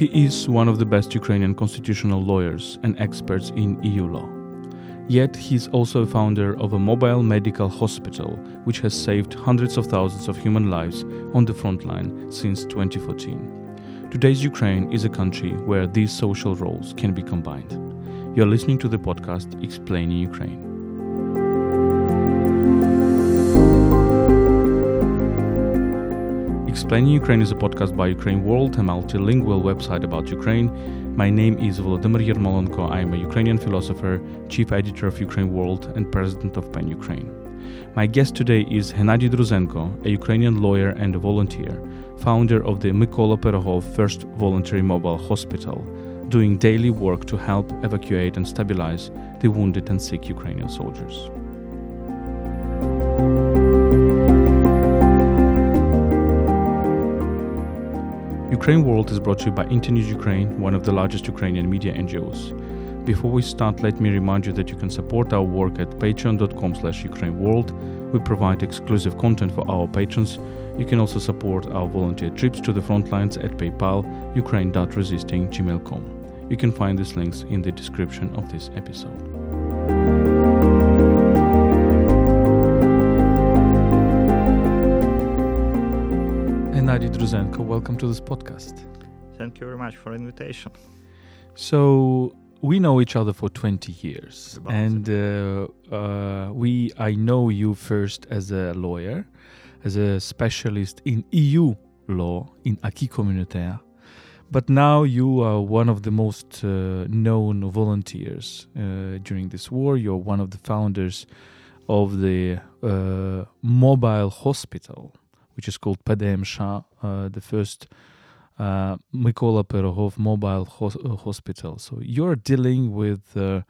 He is one of the best Ukrainian constitutional lawyers and experts in EU law. Yet he is also a founder of a mobile medical hospital which has saved hundreds of thousands of human lives on the front line since 2014. Today's Ukraine is a country where these social roles can be combined. You're listening to the podcast Explaining Ukraine. Explaining Ukraine is a podcast by Ukraine World, a multilingual website about Ukraine. My name is Volodymyr Yermolenko. I am a Ukrainian philosopher, chief editor of Ukraine World, and president of PEN Ukraine. My guest today is Hennady Druzenko, a Ukrainian lawyer and a volunteer, founder of the Mykola Pirogov First Voluntary Mobile Hospital, doing daily work to help evacuate and stabilize the wounded and sick Ukrainian soldiers. Ukraine World is brought to you by Internews Ukraine, one of the largest Ukrainian media NGOs. Before we start, let me remind you that you can support our work at patreon.com slash ukraineworld. We provide exclusive content for our patrons. You can also support our volunteer trips to the front lines at PayPal, ukraine.resisting.gmail.com. You can find these links in the description of this episode. Hennady Druzenko, welcome to this podcast. Thank you very much for invitation. So we know each other for 20 years, About and uh, uh, we I know you first as a lawyer, as a specialist in EU law in acquis communautaire, but now you are one of the most uh, known volunteers uh, during this war. You're one of the founders of the uh, mobile hospital, which is called PDMSH, uh, the first uh, Mykola Mobile Hos- uh, Hospital. So you're dealing with uh,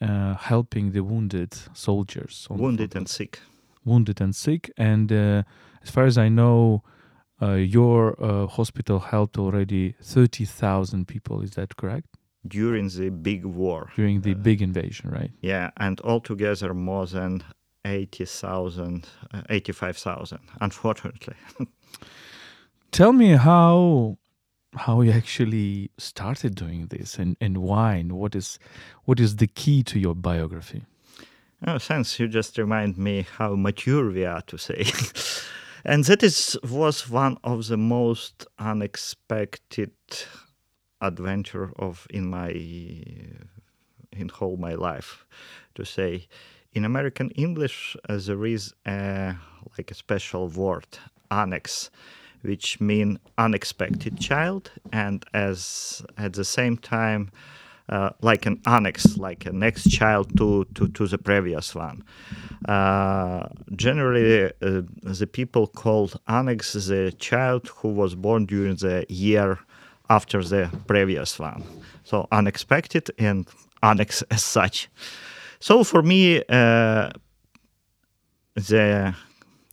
uh, helping the wounded soldiers, the Wounded front and sick. wounded and sick. And uh, as far as I know, uh, your uh, hospital helped already 30,000 people. Is that correct? During the big war. During the Uh, big invasion, right? Yeah, and altogether more than 80,000, uh, 85,000, unfortunately. Tell me how how you actually started doing this and, and why and what is what is the key to your biography? Oh, thanks. You just remind me how mature we are to say. and that is was one of the most unexpected adventure of in my in whole my life to say in american english uh, there is a like a special word annex which mean unexpected child and as at the same time uh, like an annex, like a next child to, to, to the previous one. Uh, generally, uh, the people called annex the child who was born during the year after the previous one. So unexpected and annex as such. So for me, uh, the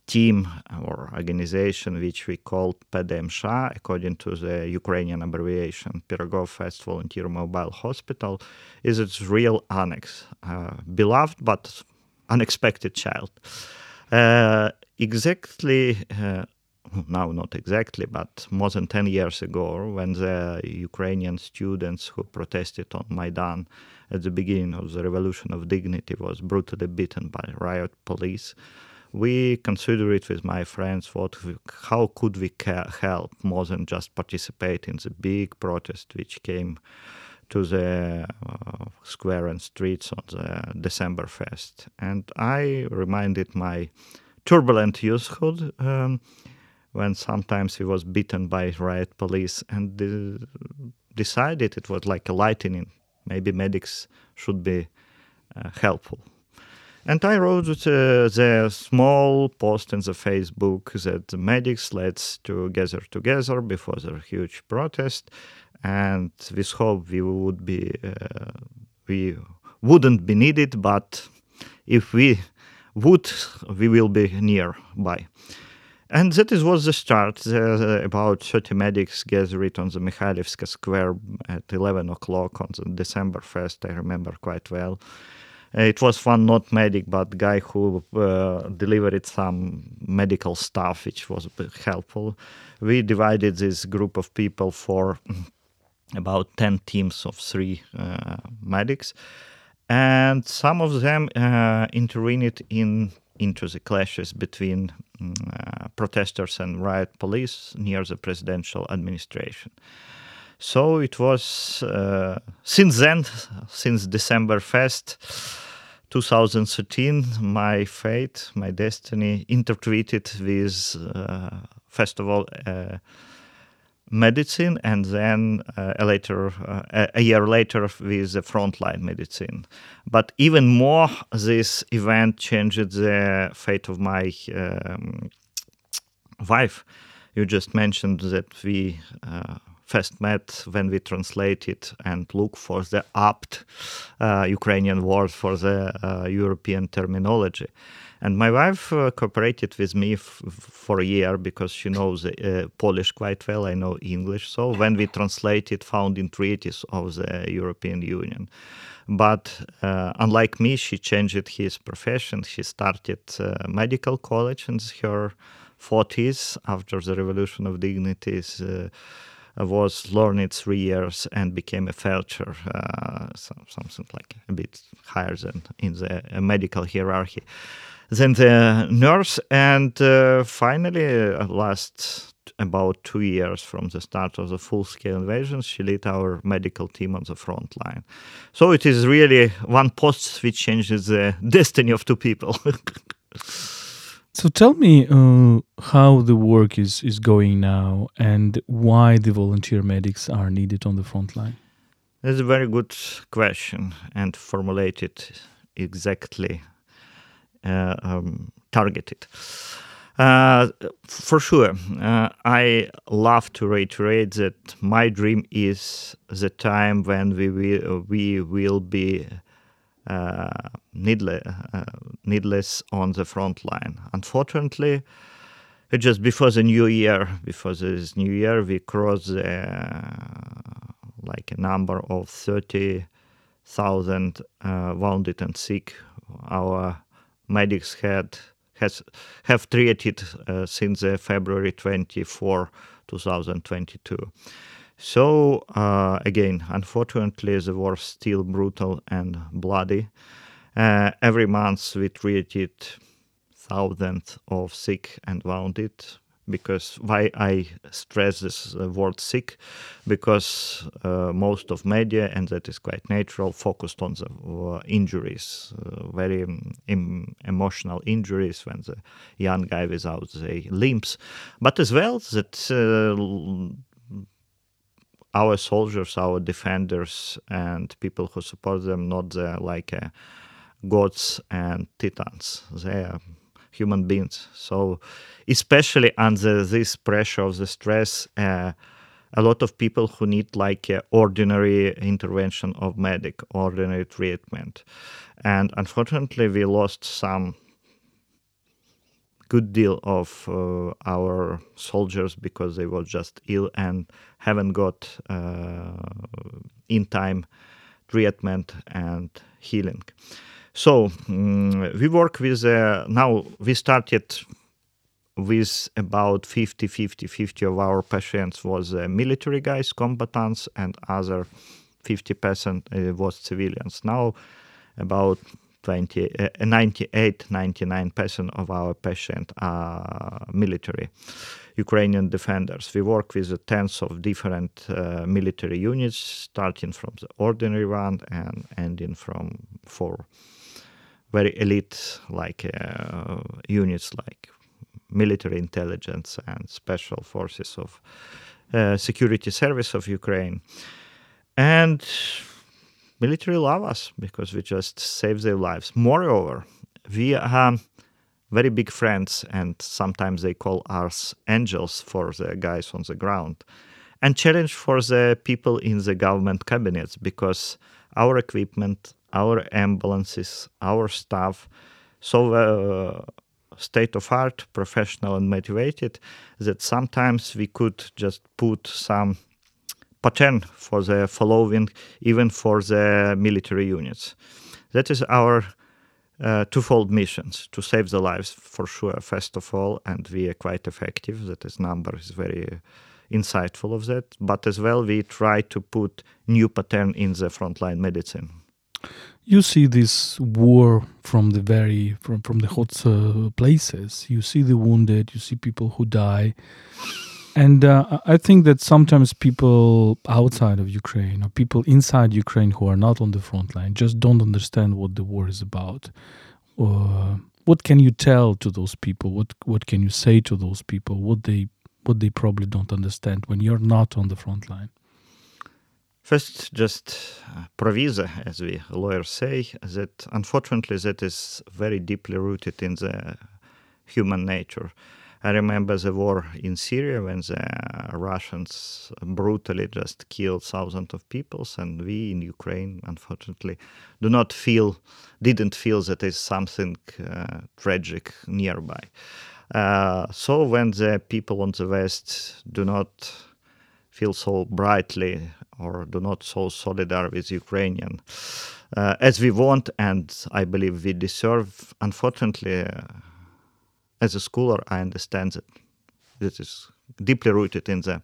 team or organization which we called PDMSH, according to the Ukrainian abbreviation, Pirogov First Volunteer Mobile Hospital, is its real annex. Uh, beloved but unexpected child. Uh, exactly, uh, now not exactly, but more than 10 years ago, when the Ukrainian students who protested on Maidan at the beginning of the Revolution of Dignity was brutally beaten by riot police we consider it with my friends what how could we help more than just participate in the big protest which came to the uh, square and streets on the December fest and I reminded my turbulent youthhood um, when sometimes he was beaten by riot police and uh, decided it was like a lightning. Maybe medics should be uh, helpful and I wrote uh, the small post in the Facebook that the medics let's to gather together before the huge protest, and with hope we would be uh, we wouldn't be needed, but if we would, we will be nearby. And that is was the start. Uh, about 30 medics gathered on the Mikhailivska Square at 11 o'clock on the December 1st, I remember quite well. It was one not medic, but guy who uh, delivered some medical stuff, which was helpful. We divided this group of people for about 10 teams of three uh, medics. And some of them uh, intervened in into the clashes between mm, uh, protesters and riot police near the presidential administration. So it was uh, since then, since December 1st, 2013, my fate, my destiny intertwined with, uh, first of all, uh, medicine, and then uh, a later, uh, a year later, with the frontline medicine. But even more, this event changed the fate of my um, wife. You just mentioned that we first met when we translated and look for the apt uh, Ukrainian word for the uh, European terminology. And my wife uh, cooperated with me f- for a year because she knows uh, Polish quite well. I know English. So when we translated founding treaties of the European Union. But uh, unlike me, she changed his profession. She started uh, medical college in her 40s after the Revolution of Dignities uh, was learned three years and became a feldsher, uh, something like a bit higher than in the medical hierarchy then the nurse, and uh, finally, uh, last about two years from the start of the full-scale invasion, she led our medical team on the front line. So it is really one post which changes the destiny of two people. so tell me uh, how the work is, is going now and why the volunteer medics are needed on the front line. That's a very good question and formulated exactly uh, um, targeted. Uh, for sure, uh, I love to reiterate that my dream is the time when we will, we will be uh, needless, uh, needless on the front line. Unfortunately, just before the new year, before this new year, we crossed like a number of 30,000 wounded and sick. Our medics had has have treated uh, since uh, February 24, 2022. So uh, again, unfortunately, the war still brutal and bloody. Uh, every month we treated thousands of sick and wounded because why I stress this uh, word sick because uh, most of media and that is quite natural focused on the uh, injuries uh, very um, emotional injuries when the young guy without the limbs but as well that our soldiers our defenders and people who support them not the, like uh, gods and titans they are human beings. So, especially under this pressure of the stress, uh, a lot of people who need like uh, ordinary intervention of medic, ordinary treatment, and unfortunately, we lost some good deal of uh, our soldiers because they were just ill and haven't got uh, in time treatment and healing. So um, we work with uh, now we started with about 50 50 50 of our patients was uh, military guys combatants and other 50% uh, was civilians now about 20 uh, 98 99% of our patients are military ukrainian defenders we work with tens of different uh, military units starting from the ordinary one and ending from four very elite like uh, units like military intelligence and special forces of security service of Ukraine. And military love us because we just save their lives. Moreover, we are very big friends, and sometimes they call us angels for the guys on the ground, and challenge for the people in the government cabinets because our equipment, our ambulances, our staff, so uh, state of art, professional and motivated that sometimes we could just put some pattern for the following, even for the military units. That is our uh, twofold missions to save the lives for sure, first of all, and we are quite effective. That is number is very insightful of that, but as well we try to put new pattern in the frontline medicine. You see this war from the very from from the hot uh, places. You see the wounded. You see people who die, and uh, I think that sometimes people outside of Ukraine or people inside Ukraine who are not on the front line just don't understand what the war is about. Uh, what can you tell to those people? What what can you say to those people? What they what they probably don't understand when you're not on the front line? First, just uh, proviso, as we lawyers say, that unfortunately that is very deeply rooted in the human nature. I remember the war in Syria when the Russians brutally just killed thousands of people, and we in Ukraine, unfortunately, do not feel, didn't feel that is something uh, tragic nearby. Uh, so when the people on the West do not feel so brightly or do not so solidar with Ukrainian uh, as we want and I believe we deserve, unfortunately, uh, as a scholar, I understand that this is deeply rooted in the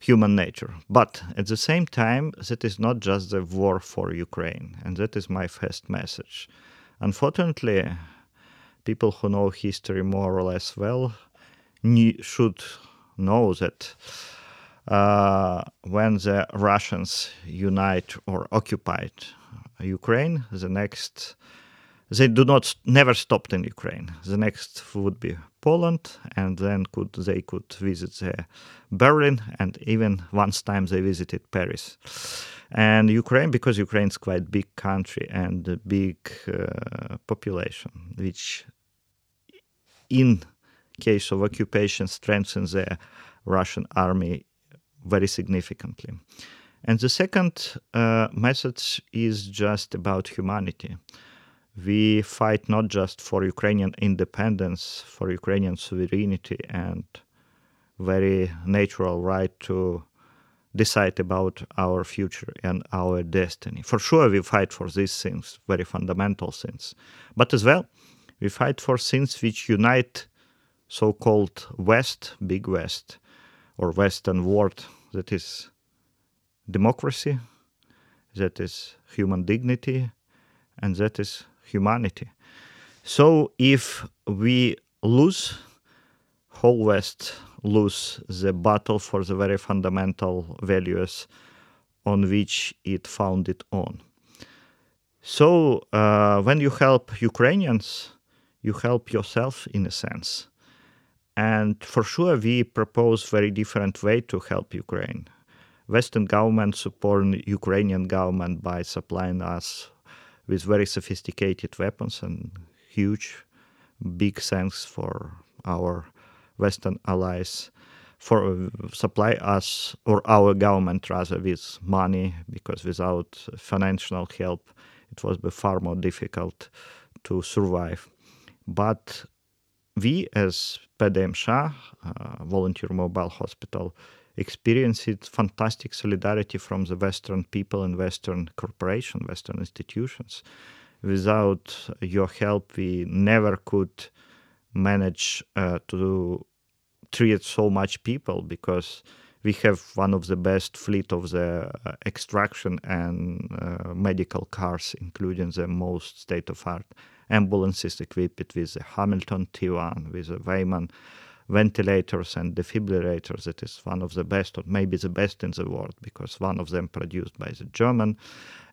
human nature. But at the same time, that is not just the war for Ukraine, and that is my first message. Unfortunately, people who know history more or less well should know that uh, when the Russians unite or occupied Ukraine, the next they do not never stopped in Ukraine. The next would be Poland, and then could they could visit the Berlin, and even once time they visited Paris. And Ukraine, because Ukraine is quite big country and a big uh, population, which in case of occupation strengthens the Russian army very significantly. And the second uh, message is just about humanity. We fight not just for Ukrainian independence, for Ukrainian sovereignty, and very natural right to decide about our future and our destiny. For sure, we fight for these things, very fundamental things. But as well, we fight for things which unite so called West, Big West, or Western world that is democracy, that is human dignity, and that is humanity. So if we lose, whole West lose the battle for the very fundamental values on which it founded on. So uh, when you help Ukrainians, you help yourself in a sense. And for sure, we propose very different way to help Ukraine. Western government support Ukrainian government by supplying us with very sophisticated weapons and huge, big thanks for our Western allies for uh, supply us or our government rather with money because without financial help it was far more difficult to survive. But we as PDM uh, Volunteer Mobile Hospital, experienced fantastic solidarity from the Western people and Western corporation, Western institutions. Without your help, we never could manage uh, to treat so much people because we have one of the best fleet of the uh, extraction and uh, medical cars, including the most state-of-art ambulances equipped with the Hamilton T1, with the Weinmann ventilators and defibrillators. It is one of the best, or maybe the best in the world, because one of them produced by the German,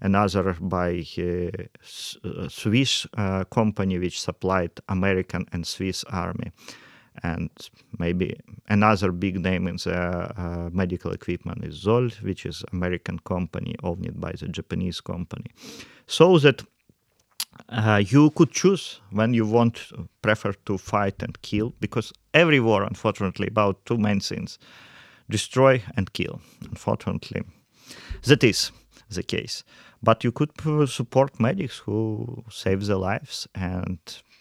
another by a Swiss uh, company which supplied American and Swiss army and maybe another big name in the uh, medical equipment is Zoll, which is American company owned by the Japanese company. So that uh, you could choose when you want prefer to fight and kill because every war unfortunately about two main things destroy and kill unfortunately that is the case but you could support medics who save their lives and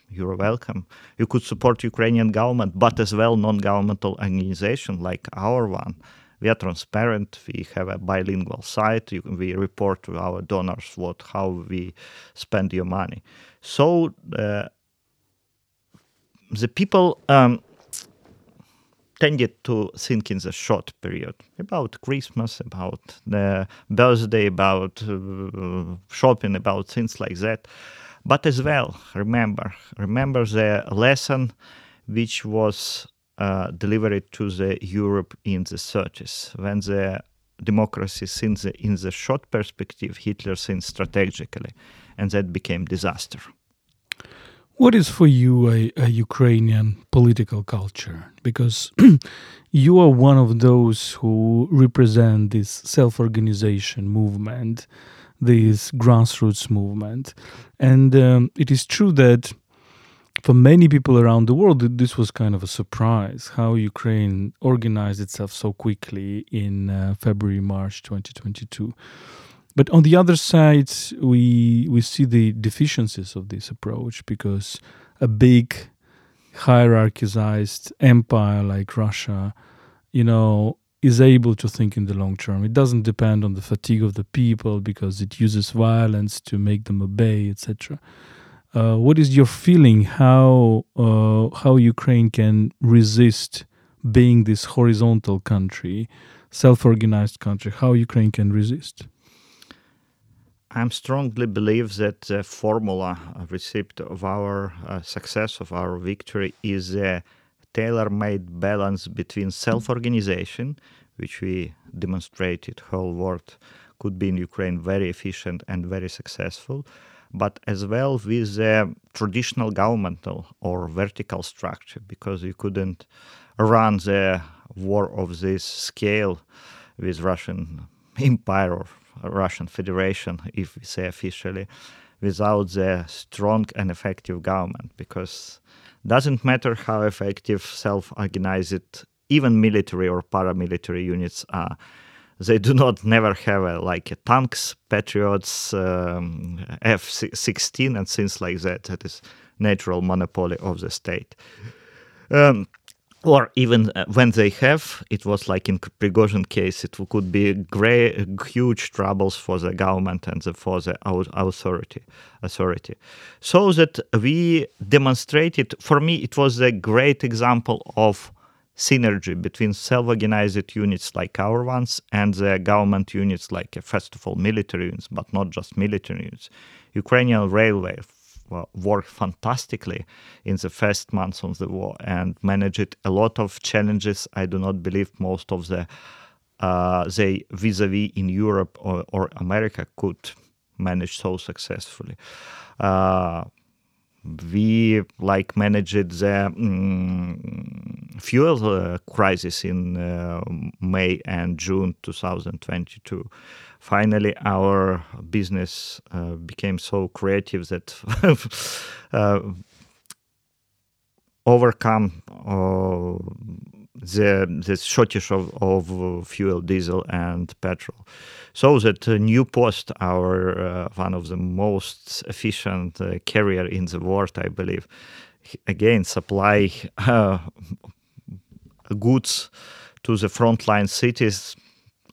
you're welcome. You could support Ukrainian government, but as well non-governmental organization like our one. We are transparent. We have a bilingual site. You, we report to our donors what how we spend your money. So uh, the people um, tended to think in the short period about Christmas, about the birthday, about uh, shopping, about things like that. But as well, remember, remember the lesson which was uh, delivered to the Europe in the 30s when the democracy thinks the, in the short perspective, Hitler thinks strategically, and that became disaster. What is for you a, a Ukrainian political culture? Because you are one of those who represent this self organization movement, this grassroots movement. And um, it is true that for many people around the world, this was kind of a surprise how Ukraine organized itself so quickly in uh, February, March 2022. But on the other side, we we see the deficiencies of this approach because a big hierarchized empire like Russia, you know, is able to think in the long term. It doesn't depend on the fatigue of the people because it uses violence to make them obey, etc. Uh, what is your feeling how uh, how Ukraine can resist being this horizontal country, self-organized country? How Ukraine can resist? I strongly believe that the formula receipt of our uh, success, of our victory, is a tailor-made balance between self-organization, which we demonstrated whole world could be in Ukraine very efficient and very successful, but as well with the traditional governmental or vertical structure, because you couldn't run the war of this scale with Russian empire or Russian Federation, if we say officially, without the strong and effective government, because doesn't matter how effective self-organized even military or paramilitary units are they do not never have a, like a tanks patriots um, f-16 and things like that that is natural monopoly of the state um, or even uh, when they have, it was like in Prigozhin case, it could be great, huge troubles for the government and the, for the authority. Authority, so that we demonstrated. For me, it was a great example of synergy between self-organized units like our ones and the government units like, uh, first of all, military units, but not just military units. Ukrainian railway, worked fantastically in the first months of the war and managed a lot of challenges. I do not believe most of the uh, they vis-a-vis in Europe or, or, America could manage so successfully. Uh, we like managed the um, fuel uh, crisis in uh, May and June 2022 finally our business uh, became so creative that uh, overcome uh, the the shortage of, of fuel, diesel, and petrol. So that uh, New Post, our uh, one of the most efficient uh, carrier in the world, I believe, again supply goods to the frontline cities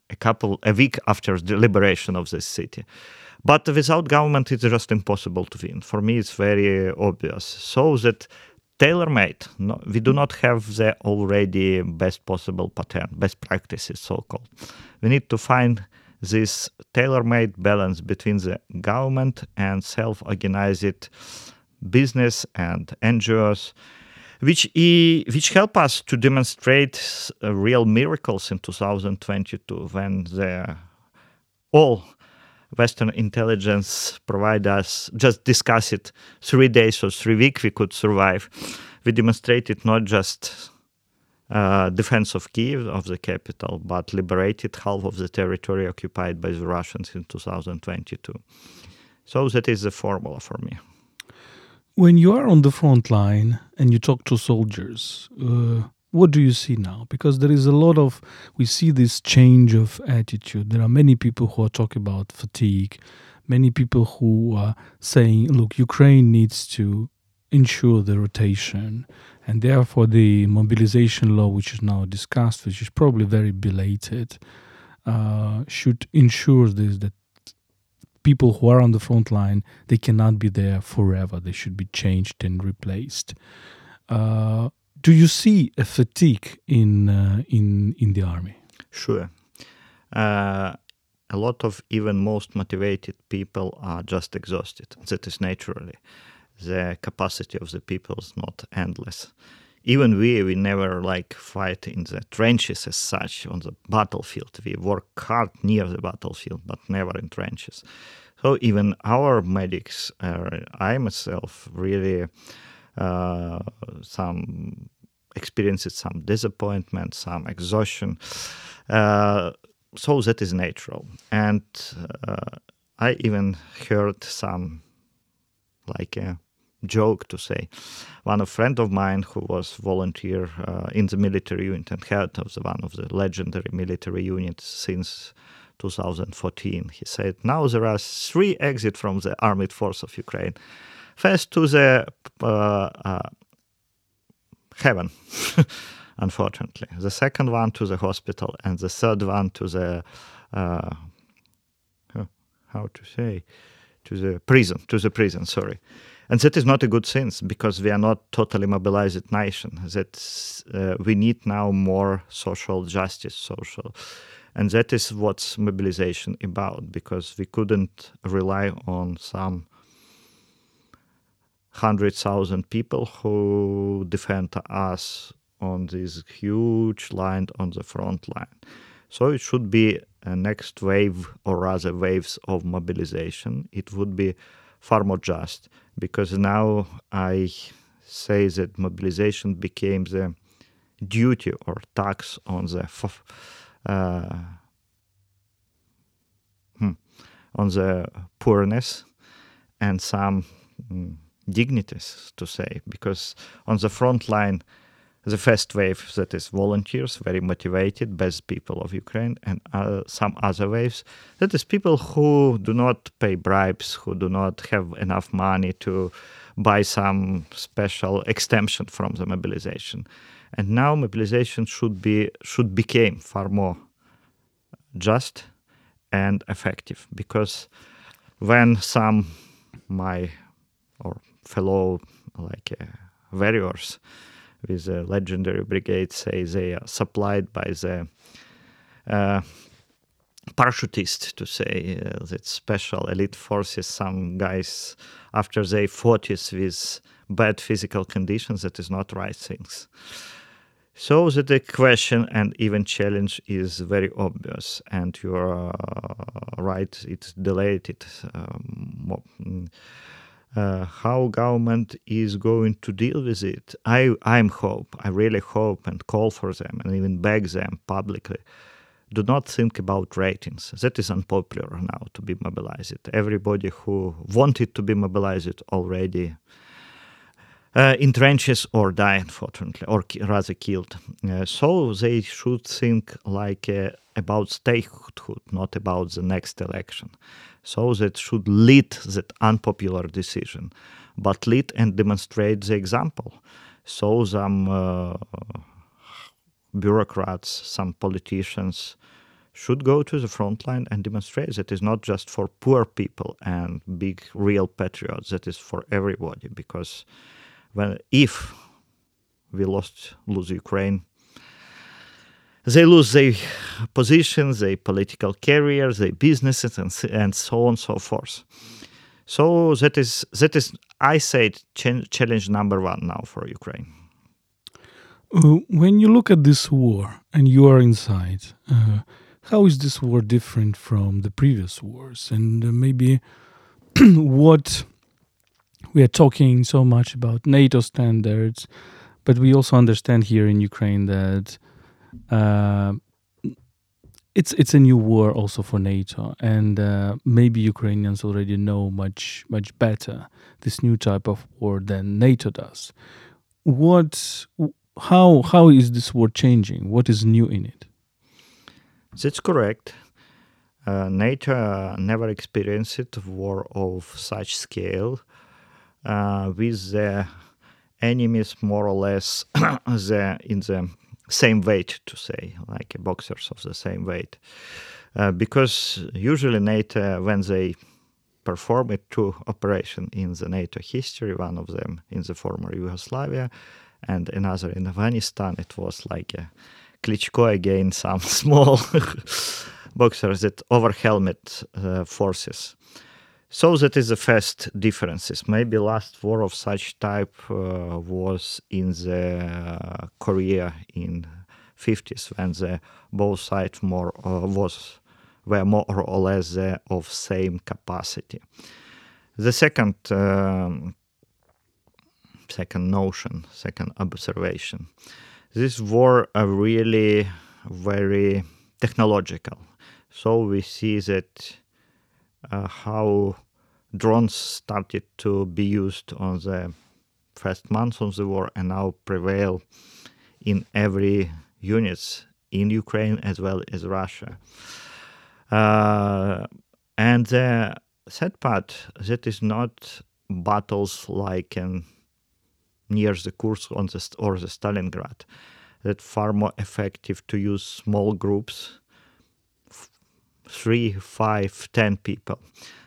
a couple a week after the liberation of this city. But without government, it's just impossible to win. For me, it's very obvious. So that tailor-made, no, we do not have the already best possible pattern, best practices, so-called. We need to find this tailor-made balance between the government and self-organized business and NGOs which which help us to demonstrate uh, real miracles in 2022 when the all Western intelligence provide us just discuss it three days or three weeks we could survive. We demonstrated not just uh, defense of Kiev of the capital, but liberated half of the territory occupied by the Russians in 2022. So that is the formula for me. When you are on the front line and you talk to soldiers, uh, what do you see now? Because there is a lot of, we see this change of attitude. There are many people who are talking about fatigue, many people who are saying, look, Ukraine needs to ensure the rotation. And therefore, the mobilization law, which is now discussed, which is probably very belated, uh, should ensure this that people who are on the front line they cannot be there forever they should be changed and replaced uh, do you see a fatigue in uh, in in the army? Sure. Uh, a lot of even most motivated people are just exhausted. That is naturally. The capacity of the people is not endless. Even we, we never like fight in the trenches as such on the battlefield. We work hard near the battlefield, but never in trenches. So even our medics, uh, I myself, really uh, some experiences some disappointment, some exhaustion. Uh, so that is natural. And uh, I even heard some like a joke to say. One a friend of mine who was volunteer uh, in the military unit and head of the one of the legendary military units since 2014. He said, now there are three exits from the armed force of Ukraine. First to the uh, uh, heaven, unfortunately. The second one to the hospital, and the third one to the uh, how to say to the prison, to the prison. Sorry, and that is not a good sense because we are not totally mobilized nation. That uh, we need now more social justice, social. And that is what's mobilization about because we couldn't rely on some hundred thousand people who defend us on this huge line on the front line. So it should be a next wave or rather waves of mobilization. It would be far more just because now I say that mobilization became the duty or tax on the uh, hmm, on the poorness and some mm, dignities to say because on the front line the first wave that is volunteers very motivated best people of ukraine and uh, some other waves that is people who do not pay bribes who do not have enough money to buy some special extension from the mobilization. And now mobilization should be should become far more just and effective because when some my or fellow like uh, warriors with the legendary brigade say they are supplied by the uh, parachutist to say uh, that special elite forces. Some guys after they fought with bad physical conditions that is not right things. So that the question and even challenge is very obvious and you are uh, right it's delayed it um, uh, how government is going to deal with it. I I'm hope I really hope and call for them and even beg them publicly. Do not think about ratings. That is unpopular now to be mobilized. Everybody who wanted to be mobilized already uh, in trenches or die, unfortunately, or rather killed. Uh, so they should think like uh, about statehood, not about the next election. So that should lead that unpopular decision, but lead and demonstrate the example. So some uh, bureaucrats, some politicians should go to the front line and demonstrate that is not just for poor people and big real patriots, that is for everybody. Because when if we lost lose Ukraine, they lose their positions, their political careers, their businesses, and, and so on and so forth. So that is that is I said ch- challenge number one now for Ukraine. Uh, when you look at this war and you are inside, uh, how is this war different from the previous wars? And uh, maybe what we are talking so much about NATO standards, but we also understand here in Ukraine that uh, it's it's a new war also for NATO, and uh, maybe Ukrainians already know much much better this new type of war than NATO does. What, how how is this war changing? What is new in it? That's correct. Uh, NATO never experienced a war of such scale with the enemies more or less the, in the same weight to say, like boxers of the same weight. Uh, because usually NATO, when they perform it two operation in the NATO history, one of them in the former Yugoslavia, and another in Afghanistan. It was like a Klitschko again, some small boxers that over helmet uh, forces. So that is the first differences. Maybe last war of such type uh, was in the uh, Korea in 50s when the both sides more uh, was were more or less of same capacity. The second um, second notion, second observation. This war are really very technological. So we see that how drones started to be used on the first months of the war and now prevail in every units in Ukraine as well as Russia. Uh, and the sad part that is not battles like in near the Kursk on the, or the Stalingrad. That far more effective to use small groups, three, five, ten people,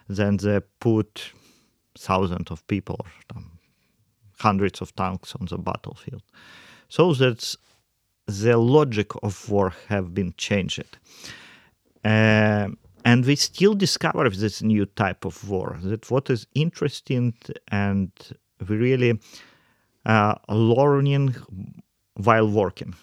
Then they put thousands of people hundreds of tanks on the battlefield. So that the logic of war have been changed. Uh, and we still discover this new type of war. That what is interesting and we really uh, learning while working.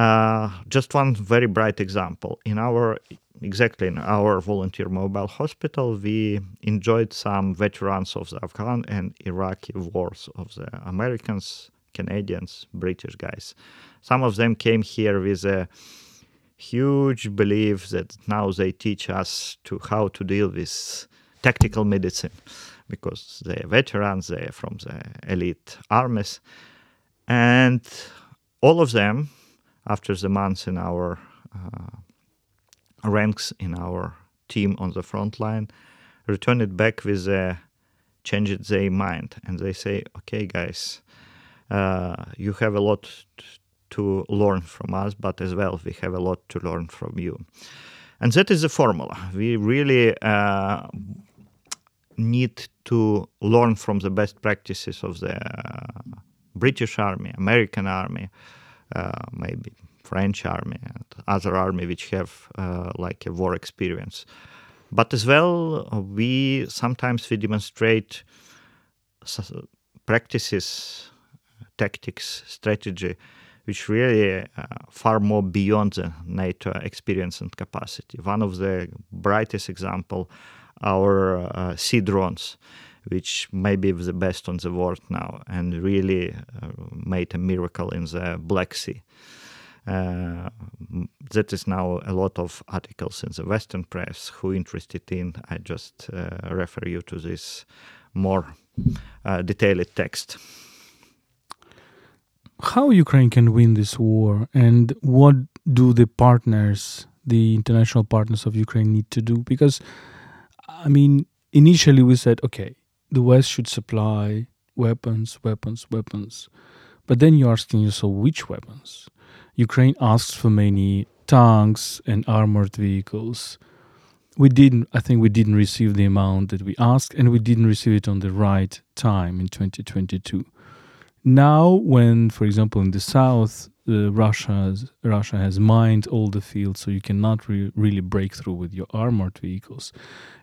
Uh, just one very bright example. In our exactly in our volunteer mobile hospital, we enjoyed some veterans of the Afghan and Iraqi wars of the Americans, Canadians, British guys. Some of them came here with a huge belief that now they teach us to how to deal with tactical medicine because they're veterans, they're from the elite armies. And all of them, after the months in our uh, ranks in our team on the front line, return it back with a changed their mind and they say, okay, guys, uh, you have a lot to learn from us, but as well, we have a lot to learn from you. And that is the formula. We really uh, need to learn from the best practices of the British Army, American Army, uh, maybe French Army, and other army which have uh, like a war experience. But as well, we sometimes we demonstrate practices, tactics, strategy, which really uh, far more beyond the NATO experience and capacity. One of the brightest example our uh, sea drones, which may be the best on the world now, and really uh, made a miracle in the Black Sea. Uh, that is now a lot of articles in the Western press. Who interested in? I just uh, refer you to this more uh, detailed text. How Ukraine can win this war, and what do the partners, the international partners of Ukraine, need to do? Because I mean, initially we said, okay, the West should supply weapons, weapons, weapons. But then you're asking yourself, which weapons? Ukraine asks for many tanks and armored vehicles. We didn't, I think we didn't receive the amount that we asked, and we didn't receive it on the right time in 2022. Now, when, for example, in the south, uh, Russia Russia has mined all the fields, so you cannot re- really break through with your armored vehicles.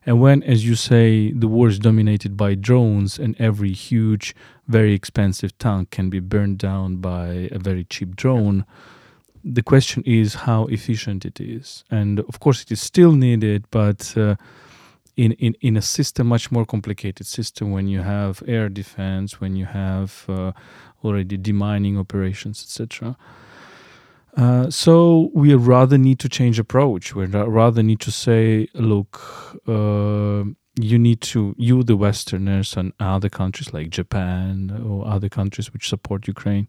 And when, as you say, the war is dominated by drones, and every huge, very expensive tank can be burned down by a very cheap drone, the question is how efficient it is. And of course, it is still needed, but uh, in, in, in a system, much more complicated system, when you have air defense, when you have uh, already demining operations, etc. Uh, so we rather need to change approach. We rather need to say, look, uh, you need to, you the Westerners and other countries like Japan or other countries which support Ukraine,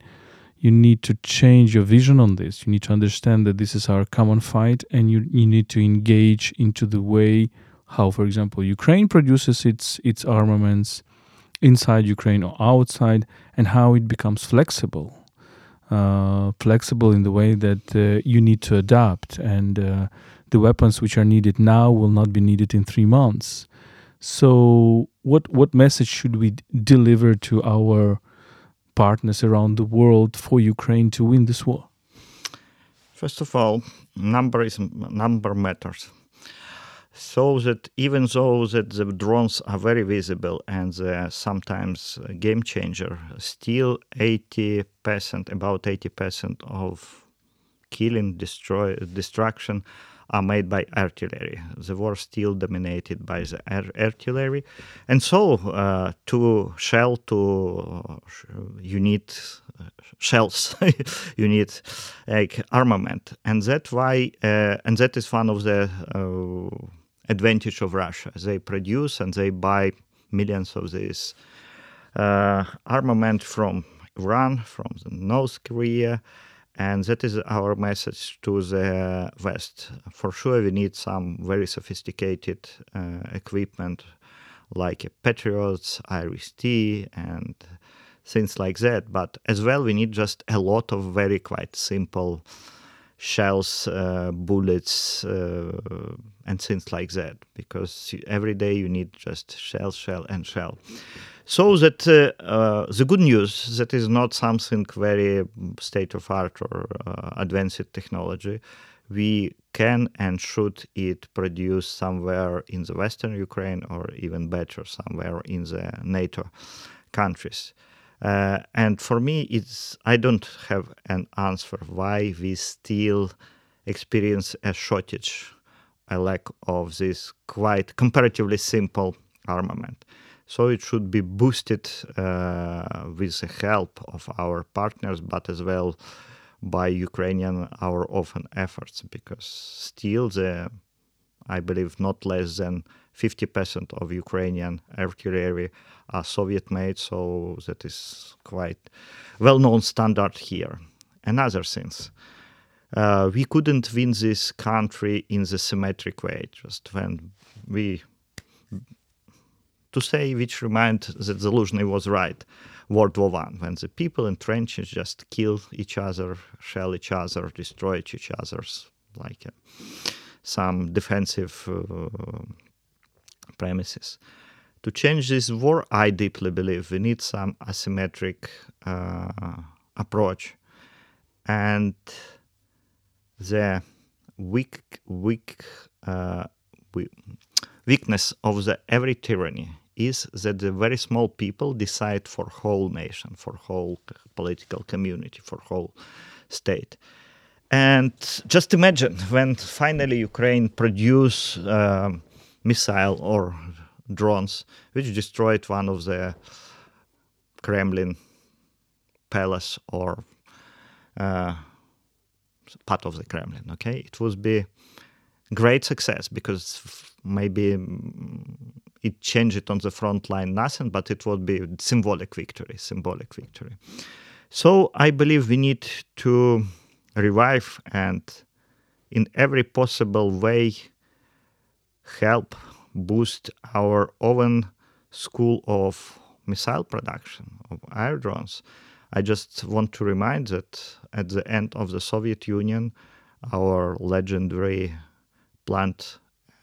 you need to change your vision on this. You need to understand that this is our common fight, and you you need to engage into the way how, for example, Ukraine produces its its armaments inside Ukraine or outside, and how it becomes flexible. Uh, flexible in the way that uh, you need to adapt, and uh, the weapons which are needed now will not be needed in three months. So, what what message should we d- deliver to our partners around the world for Ukraine to win this war? First of all, number is number matters. So that even though that the drones are very visible and sometimes a game changer, still 80%, about 80% of killing, destroy, destruction are made by artillery. The war still dominated by the artillery, and so uh, to shell to uh, you need uh, shells, you need like armament, and that why uh, and that is one of the uh, advantage of Russia. They produce and they buy millions of these uh, armament from Iran, from North Korea and that is our message to the West. For sure, we need some very sophisticated uh, equipment like Patriots, IRIS-T, and things like that. But as well, we need just a lot of very quite simple shells, uh, bullets, uh, and things like that. Because every day you need just shell, shell, and shell. So that uh, uh, the good news that is not something very state of art or uh, advanced technology. We can and should it produce somewhere in the western Ukraine or even better somewhere in the NATO countries. Uh, and for me, it's I don't have an answer why we still experience a shortage, a lack of this quite comparatively simple armament. So it should be boosted uh, with the help of our partners, but as well by Ukrainian our often efforts, because still the I believe not less than 50% of Ukrainian artillery are Soviet made, so that is quite well known standard here. Another thing, Uh, we couldn't win this country in the symmetric way, just when we to say, which remind that Zaluzhny was right. World War One, when the people in trenches just kill each other, shell each other, destroy each other's like uh, some defensive uh, premises. To change this war, I deeply believe we need some asymmetric uh, approach, and the weak, weak, uh, weakness of the every tyranny is that the very small people decide for whole nation, for whole political community, for whole state. And just imagine when finally Ukraine produce um, missile or drones which destroyed one of the Kremlin palace or uh, part of the Kremlin. Okay, it would be great success because maybe it changed on the front line nothing, but it would be symbolic victory, symbolic victory. So I believe we need to revive and in every possible way help boost our own school of missile production, of air drones. I just want to remind that at the end of the Soviet Union, our legendary plant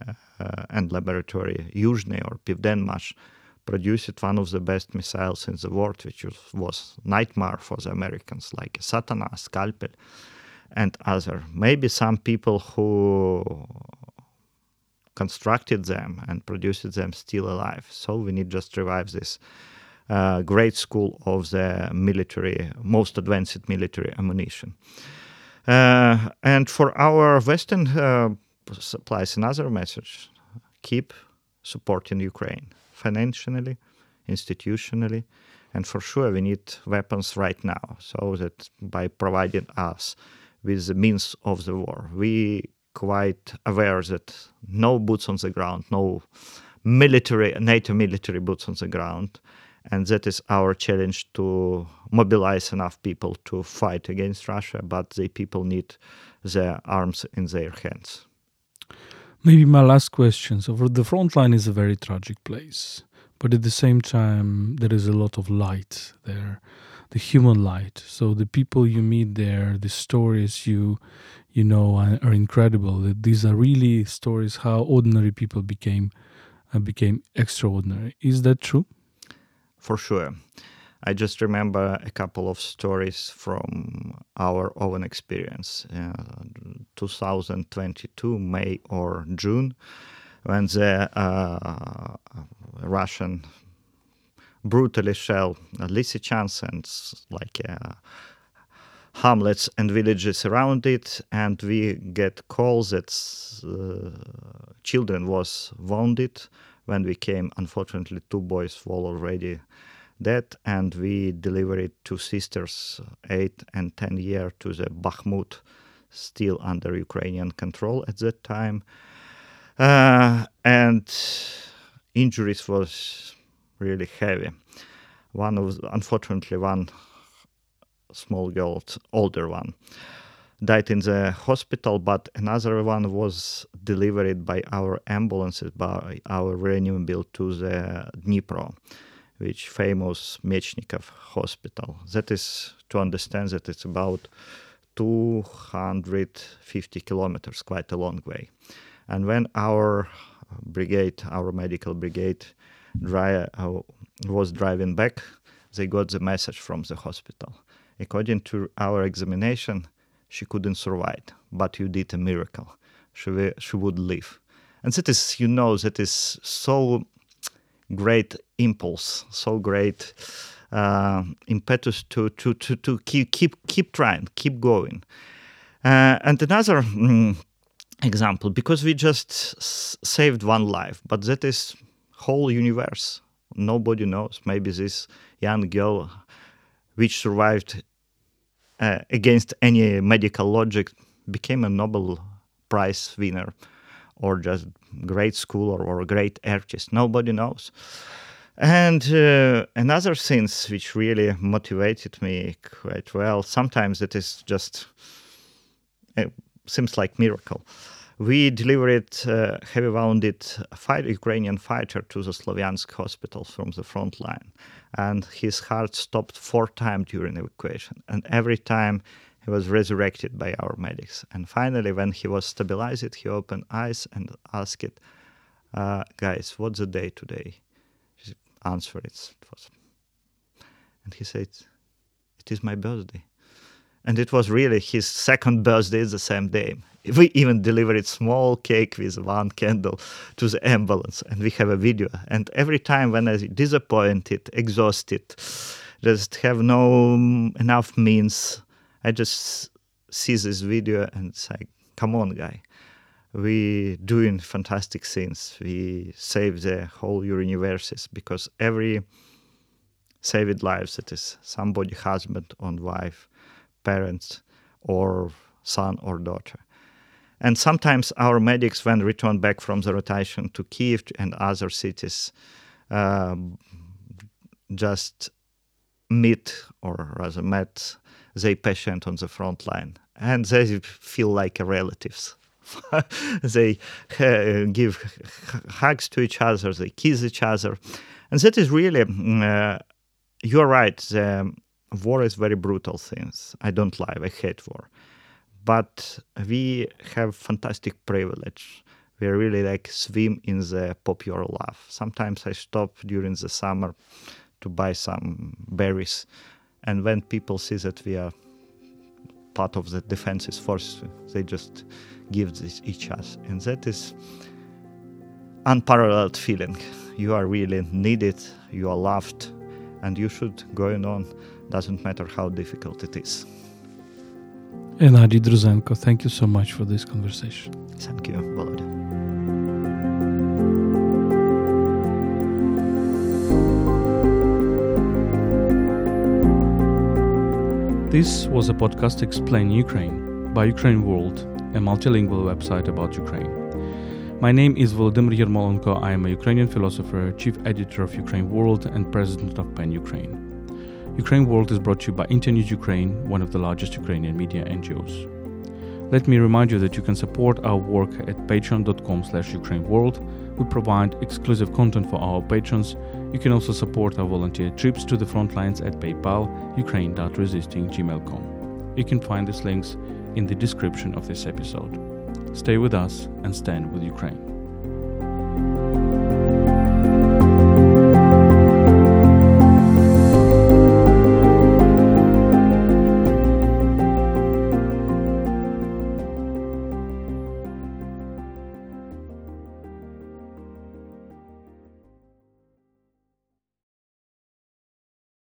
uh, and laboratory Yuzhny or Pivdenmash produced one of the best missiles in the world, which was, nightmare for the Americans, like Satana, Scalpel, and other. Maybe some people who constructed them and produced them still alive. So we need just revive this uh, great school of the military, most advanced military ammunition. Uh, and for our Western uh, supplies another message keep supporting Ukraine financially, institutionally, and for sure we need weapons right now. So that by providing us with the means of the war, we quite aware that no boots on the ground, no military NATO military boots on the ground, and that is our challenge to mobilize enough people to fight against Russia. But the people need their arms in their hands. Maybe my last question. So, the front line is a very tragic place, but at the same time, there is a lot of light there, the human light. So, the people you meet there, the stories you you know are, are incredible. These are really stories how ordinary people became uh, became extraordinary. Is that true? For sure. I just remember a couple of stories from our own experience. Uh, 2022, May or June, when the uh, Russian brutally shelled Lysychansk and like uh, hamlets and villages around it, and we get calls that uh, children was wounded. When we came, unfortunately, two boys were already dead, and we delivered two sisters, eight and ten year, to the Bakhmut, still under Ukrainian control at that time, uh, and injuries was really heavy. One of, unfortunately, one small girl, older one, died in the hospital, but another one was delivered by our ambulances, by our reanimator to the Dnipro, which famous Mechnikov hospital. That is to understand that it's about 250 kilometers, quite a long way. And when our brigade, our medical brigade, dry, uh, was driving back, they got the message from the hospital according to our examination, she couldn't survive, but you did a miracle. She, she would live. And that is, you know, that is so great impulse, so great uh, impetus to, to, to, to keep, keep, keep trying, keep going. Uh, and another mm, example, because we just saved one life, but that is whole universe. Nobody knows. Maybe this young girl which survived uh, against any medical logic, became a Nobel Prize winner or just great school or, great artist. Nobody knows. And uh, another thing which really motivated me quite well, sometimes it is just, it seems like miracle we delivered uh, heavy wounded fight, Ukrainian fighter to the Slovyansk hospital from the front line. And his heart stopped four times during the evacuation. And every time he was resurrected by our medics. And finally, when he was stabilized, he opened eyes and asked, uh, guys, what's the day today? He answered, it was. And he said, it is my birthday. And it was really his second birthday the same day we even delivered small cake with one candle to the ambulance and we have a video. And every time when i disappointed exhausted just have no mm, enough means i just see this video and say come on guy. We doing fantastic things we save the whole universes because every saved lives it is somebody husband or wife parents or son or daughter and sometimes our medics, when returned back from the rotation to Kiev and other cities, uh, just meet or rather met the patient on the front line, and they feel like relatives. they uh, give hugs to each other, they kiss each other, and that is really. Uh, you're right. The war is very brutal things. I don't lie. I hate war but we have fantastic privilege. We really like swim in the popular love. Sometimes i stop during the summer to buy some berries and when people see that we are part of the defenses force they just give this each us. And that is unparalleled feeling. You are really needed you are loved and you should going on doesn't matter how difficult it is Gennadiy Druzenko, thank you so much for this conversation. Thank you, Volodya. This was a podcast Explain Ukraine by Ukraine World, a multilingual website about Ukraine. My name is Volodymyr Yermolenko. I am a Ukrainian philosopher, chief editor of Ukraine World, and president of PEN Ukraine. Ukraine World is brought to you by Internews Ukraine, one of the largest Ukrainian media NGOs. Let me remind you that you can support our work at patreon.com slash ukraineworld. We provide exclusive content for our patrons. You can also support our volunteer trips to the front lines at PayPal, ukraine.resisting.gmail.com. You can find these links in the description of this episode. Stay with us and stand with Ukraine.